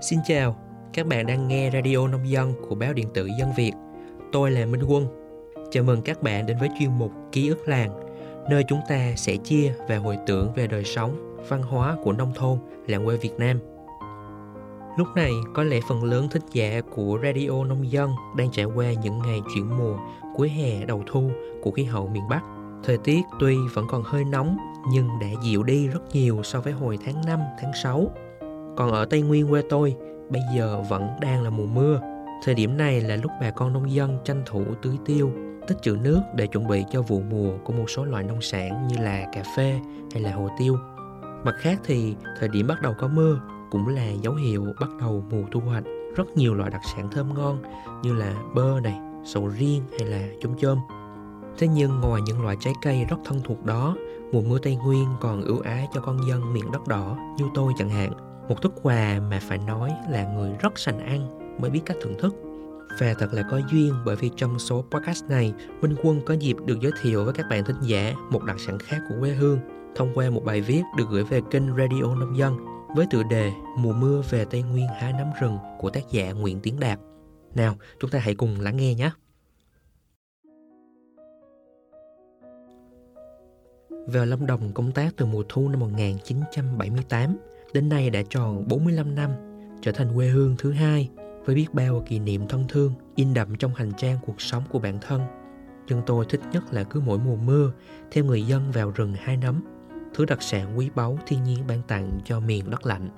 Xin chào, các bạn đang nghe Radio Nông Dân của báo điện tử Dân Việt. Tôi là Minh Quân. Chào mừng các bạn đến với chuyên mục Ký ức làng, nơi chúng ta sẽ chia và hồi tưởng về đời sống, văn hóa của nông thôn, làng quê Việt Nam. Lúc này, có lẽ phần lớn thích giả của Radio Nông Dân đang trải qua những ngày chuyển mùa cuối hè đầu thu của khí hậu miền Bắc. Thời tiết tuy vẫn còn hơi nóng nhưng đã dịu đi rất nhiều so với hồi tháng 5, tháng 6 còn ở Tây Nguyên quê tôi, bây giờ vẫn đang là mùa mưa. Thời điểm này là lúc bà con nông dân tranh thủ tưới tiêu, tích trữ nước để chuẩn bị cho vụ mùa của một số loại nông sản như là cà phê hay là hồ tiêu. Mặt khác thì thời điểm bắt đầu có mưa cũng là dấu hiệu bắt đầu mùa thu hoạch rất nhiều loại đặc sản thơm ngon như là bơ này, sầu riêng hay là chôm chôm. Thế nhưng ngoài những loại trái cây rất thân thuộc đó, mùa mưa Tây Nguyên còn ưu ái cho con dân miền đất đỏ như tôi chẳng hạn một thức quà mà phải nói là người rất sành ăn mới biết cách thưởng thức và thật là có duyên bởi vì trong số podcast này Minh Quân có dịp được giới thiệu với các bạn thính giả một đặc sản khác của quê hương thông qua một bài viết được gửi về kênh Radio Nông Dân với tựa đề Mùa mưa về Tây Nguyên hái nấm rừng của tác giả Nguyễn Tiến Đạt. Nào, chúng ta hãy cùng lắng nghe nhé. Vào Lâm Đồng công tác từ mùa thu năm 1978, đến nay đã tròn 45 năm, trở thành quê hương thứ hai với biết bao kỷ niệm thân thương in đậm trong hành trang cuộc sống của bản thân. Nhưng tôi thích nhất là cứ mỗi mùa mưa, theo người dân vào rừng hai nấm, thứ đặc sản quý báu thiên nhiên ban tặng cho miền đất lạnh.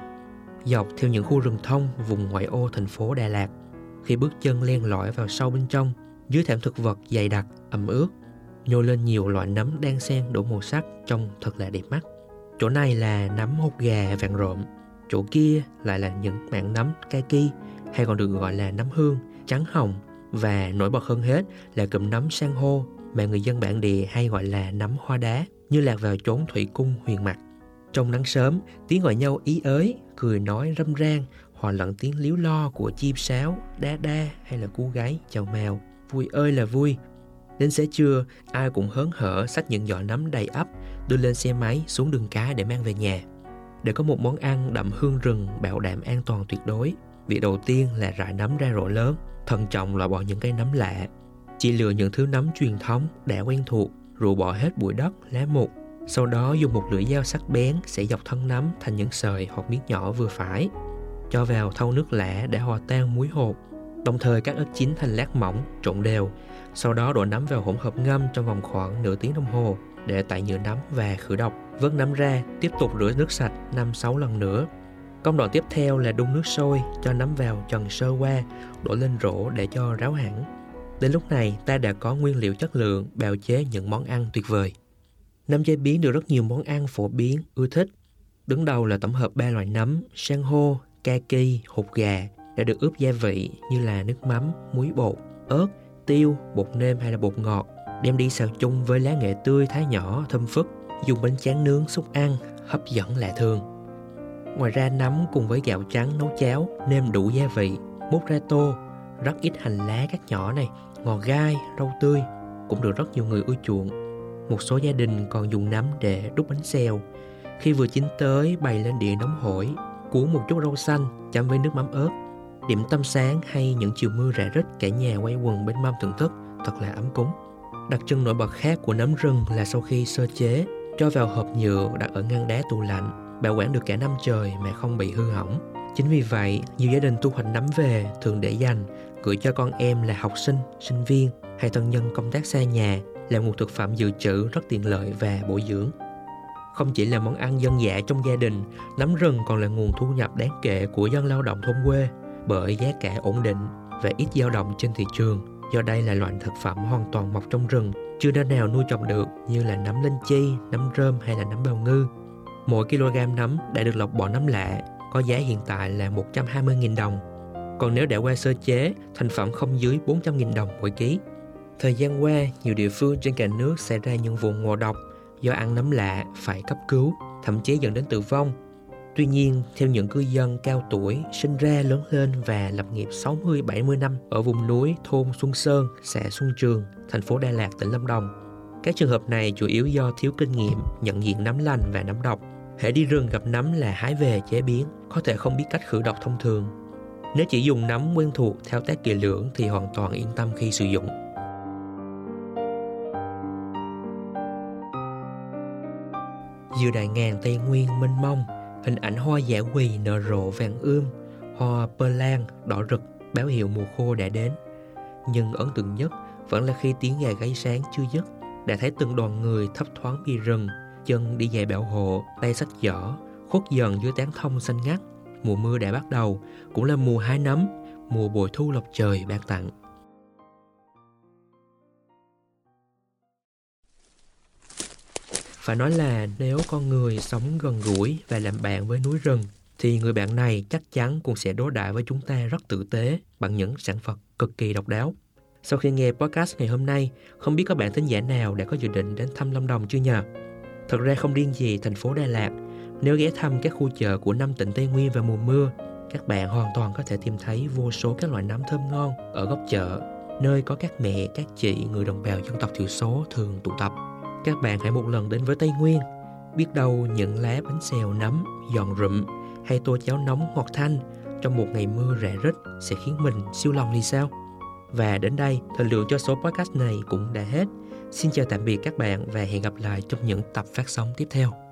Dọc theo những khu rừng thông vùng ngoại ô thành phố Đà Lạt, khi bước chân len lỏi vào sâu bên trong, dưới thảm thực vật dày đặc, ẩm ướt, nhô lên nhiều loại nấm đan xen đủ màu sắc trông thật là đẹp mắt. Chỗ này là nấm hột gà vàng rộm, chỗ kia lại là những mảng nấm kaki hay còn được gọi là nấm hương, trắng hồng và nổi bật hơn hết là cụm nấm san hô mà người dân bản địa hay gọi là nấm hoa đá như lạc vào chốn thủy cung huyền mặt. Trong nắng sớm, tiếng gọi nhau ý ới, cười nói râm ran, hòa lẫn tiếng líu lo của chim sáo, đá đa hay là cú gái chào mèo. Vui ơi là vui, Đến xế trưa, ai cũng hớn hở xách những giỏ nấm đầy ắp, đưa lên xe máy xuống đường cá để mang về nhà. Để có một món ăn đậm hương rừng bảo đảm an toàn tuyệt đối, việc đầu tiên là rải nấm ra rổ lớn, thận trọng loại bỏ những cây nấm lạ. Chỉ lựa những thứ nấm truyền thống đã quen thuộc, rủ bỏ hết bụi đất, lá mục. Sau đó dùng một lưỡi dao sắc bén sẽ dọc thân nấm thành những sợi hoặc miếng nhỏ vừa phải. Cho vào thau nước lã để hòa tan muối hột, đồng thời cắt ớt chín thành lát mỏng, trộn đều, sau đó đổ nấm vào hỗn hợp ngâm trong vòng khoảng nửa tiếng đồng hồ để tẩy nhựa nấm và khử độc. Vớt nấm ra, tiếp tục rửa nước sạch 5-6 lần nữa. Công đoạn tiếp theo là đun nước sôi, cho nấm vào trần sơ qua, đổ lên rổ để cho ráo hẳn. Đến lúc này, ta đã có nguyên liệu chất lượng bào chế những món ăn tuyệt vời. Nấm chế biến được rất nhiều món ăn phổ biến, ưa thích. Đứng đầu là tổng hợp ba loại nấm, san hô, kaki, hột gà đã được ướp gia vị như là nước mắm, muối bột, ớt, tiêu, bột nêm hay là bột ngọt đem đi xào chung với lá nghệ tươi thái nhỏ thơm phức dùng bánh tráng nướng xúc ăn hấp dẫn lạ thường. Ngoài ra nấm cùng với gạo trắng nấu cháo nêm đủ gia vị múc ra tô rất ít hành lá cắt nhỏ này ngò gai rau tươi cũng được rất nhiều người ưa chuộng. Một số gia đình còn dùng nấm để đúc bánh xèo. Khi vừa chín tới bày lên đĩa nóng hổi cuốn một chút rau xanh chấm với nước mắm ớt điểm tâm sáng hay những chiều mưa rã rít cả nhà quay quần bên mâm thưởng thức thật là ấm cúng. Đặc trưng nổi bật khác của nấm rừng là sau khi sơ chế, cho vào hộp nhựa đặt ở ngăn đá tủ lạnh, bảo quản được cả năm trời mà không bị hư hỏng. Chính vì vậy, nhiều gia đình thu hoạch nấm về thường để dành, gửi cho con em là học sinh, sinh viên hay thân nhân công tác xa nhà là một thực phẩm dự trữ rất tiện lợi và bổ dưỡng. Không chỉ là món ăn dân dã trong gia đình, nấm rừng còn là nguồn thu nhập đáng kể của dân lao động thôn quê bởi giá cả ổn định và ít dao động trên thị trường do đây là loại thực phẩm hoàn toàn mọc trong rừng chưa nơi nào nuôi trồng được như là nấm linh chi, nấm rơm hay là nấm bào ngư. Mỗi kg nấm đã được lọc bỏ nấm lạ có giá hiện tại là 120.000 đồng. Còn nếu đã qua sơ chế, thành phẩm không dưới 400.000 đồng mỗi ký. Thời gian qua, nhiều địa phương trên cả nước xảy ra những vụ ngộ độc do ăn nấm lạ phải cấp cứu, thậm chí dẫn đến tử vong Tuy nhiên, theo những cư dân cao tuổi sinh ra lớn lên và lập nghiệp 60-70 năm ở vùng núi thôn Xuân Sơn, xã Xuân Trường, thành phố Đà Lạt, tỉnh Lâm Đồng, các trường hợp này chủ yếu do thiếu kinh nghiệm nhận diện nấm lành và nấm độc. Hễ đi rừng gặp nấm là hái về chế biến, có thể không biết cách khử độc thông thường. Nếu chỉ dùng nấm quen thuộc thao tác kỳ lưỡng thì hoàn toàn yên tâm khi sử dụng. Dừa đại ngàn Tây Nguyên mênh mông, hình ảnh hoa giả quỳ nở rộ vàng ươm, hoa pơ lan đỏ rực báo hiệu mùa khô đã đến. Nhưng ấn tượng nhất vẫn là khi tiếng gà gáy sáng chưa dứt, đã thấy từng đoàn người thấp thoáng bì rừng, chân đi giày bảo hộ, tay sách giỏ, khuất dần dưới tán thông xanh ngắt. Mùa mưa đã bắt đầu, cũng là mùa hái nấm, mùa bội thu lộc trời ban tặng. Phải nói là nếu con người sống gần gũi và làm bạn với núi rừng thì người bạn này chắc chắn cũng sẽ đối đãi với chúng ta rất tử tế bằng những sản vật cực kỳ độc đáo. Sau khi nghe podcast ngày hôm nay, không biết các bạn thính giả nào đã có dự định đến thăm Lâm Đồng chưa nhờ? Thật ra không riêng gì thành phố Đà Lạt, nếu ghé thăm các khu chợ của năm tỉnh Tây Nguyên vào mùa mưa, các bạn hoàn toàn có thể tìm thấy vô số các loại nấm thơm ngon ở góc chợ, nơi có các mẹ, các chị, người đồng bào dân tộc thiểu số thường tụ tập. Các bạn hãy một lần đến với Tây Nguyên, biết đâu những lá bánh xèo nấm giòn rụm hay tô cháo nóng ngọt thanh trong một ngày mưa rẻ rít sẽ khiến mình siêu lòng thì sao? Và đến đây, thời lượng cho số podcast này cũng đã hết. Xin chào tạm biệt các bạn và hẹn gặp lại trong những tập phát sóng tiếp theo.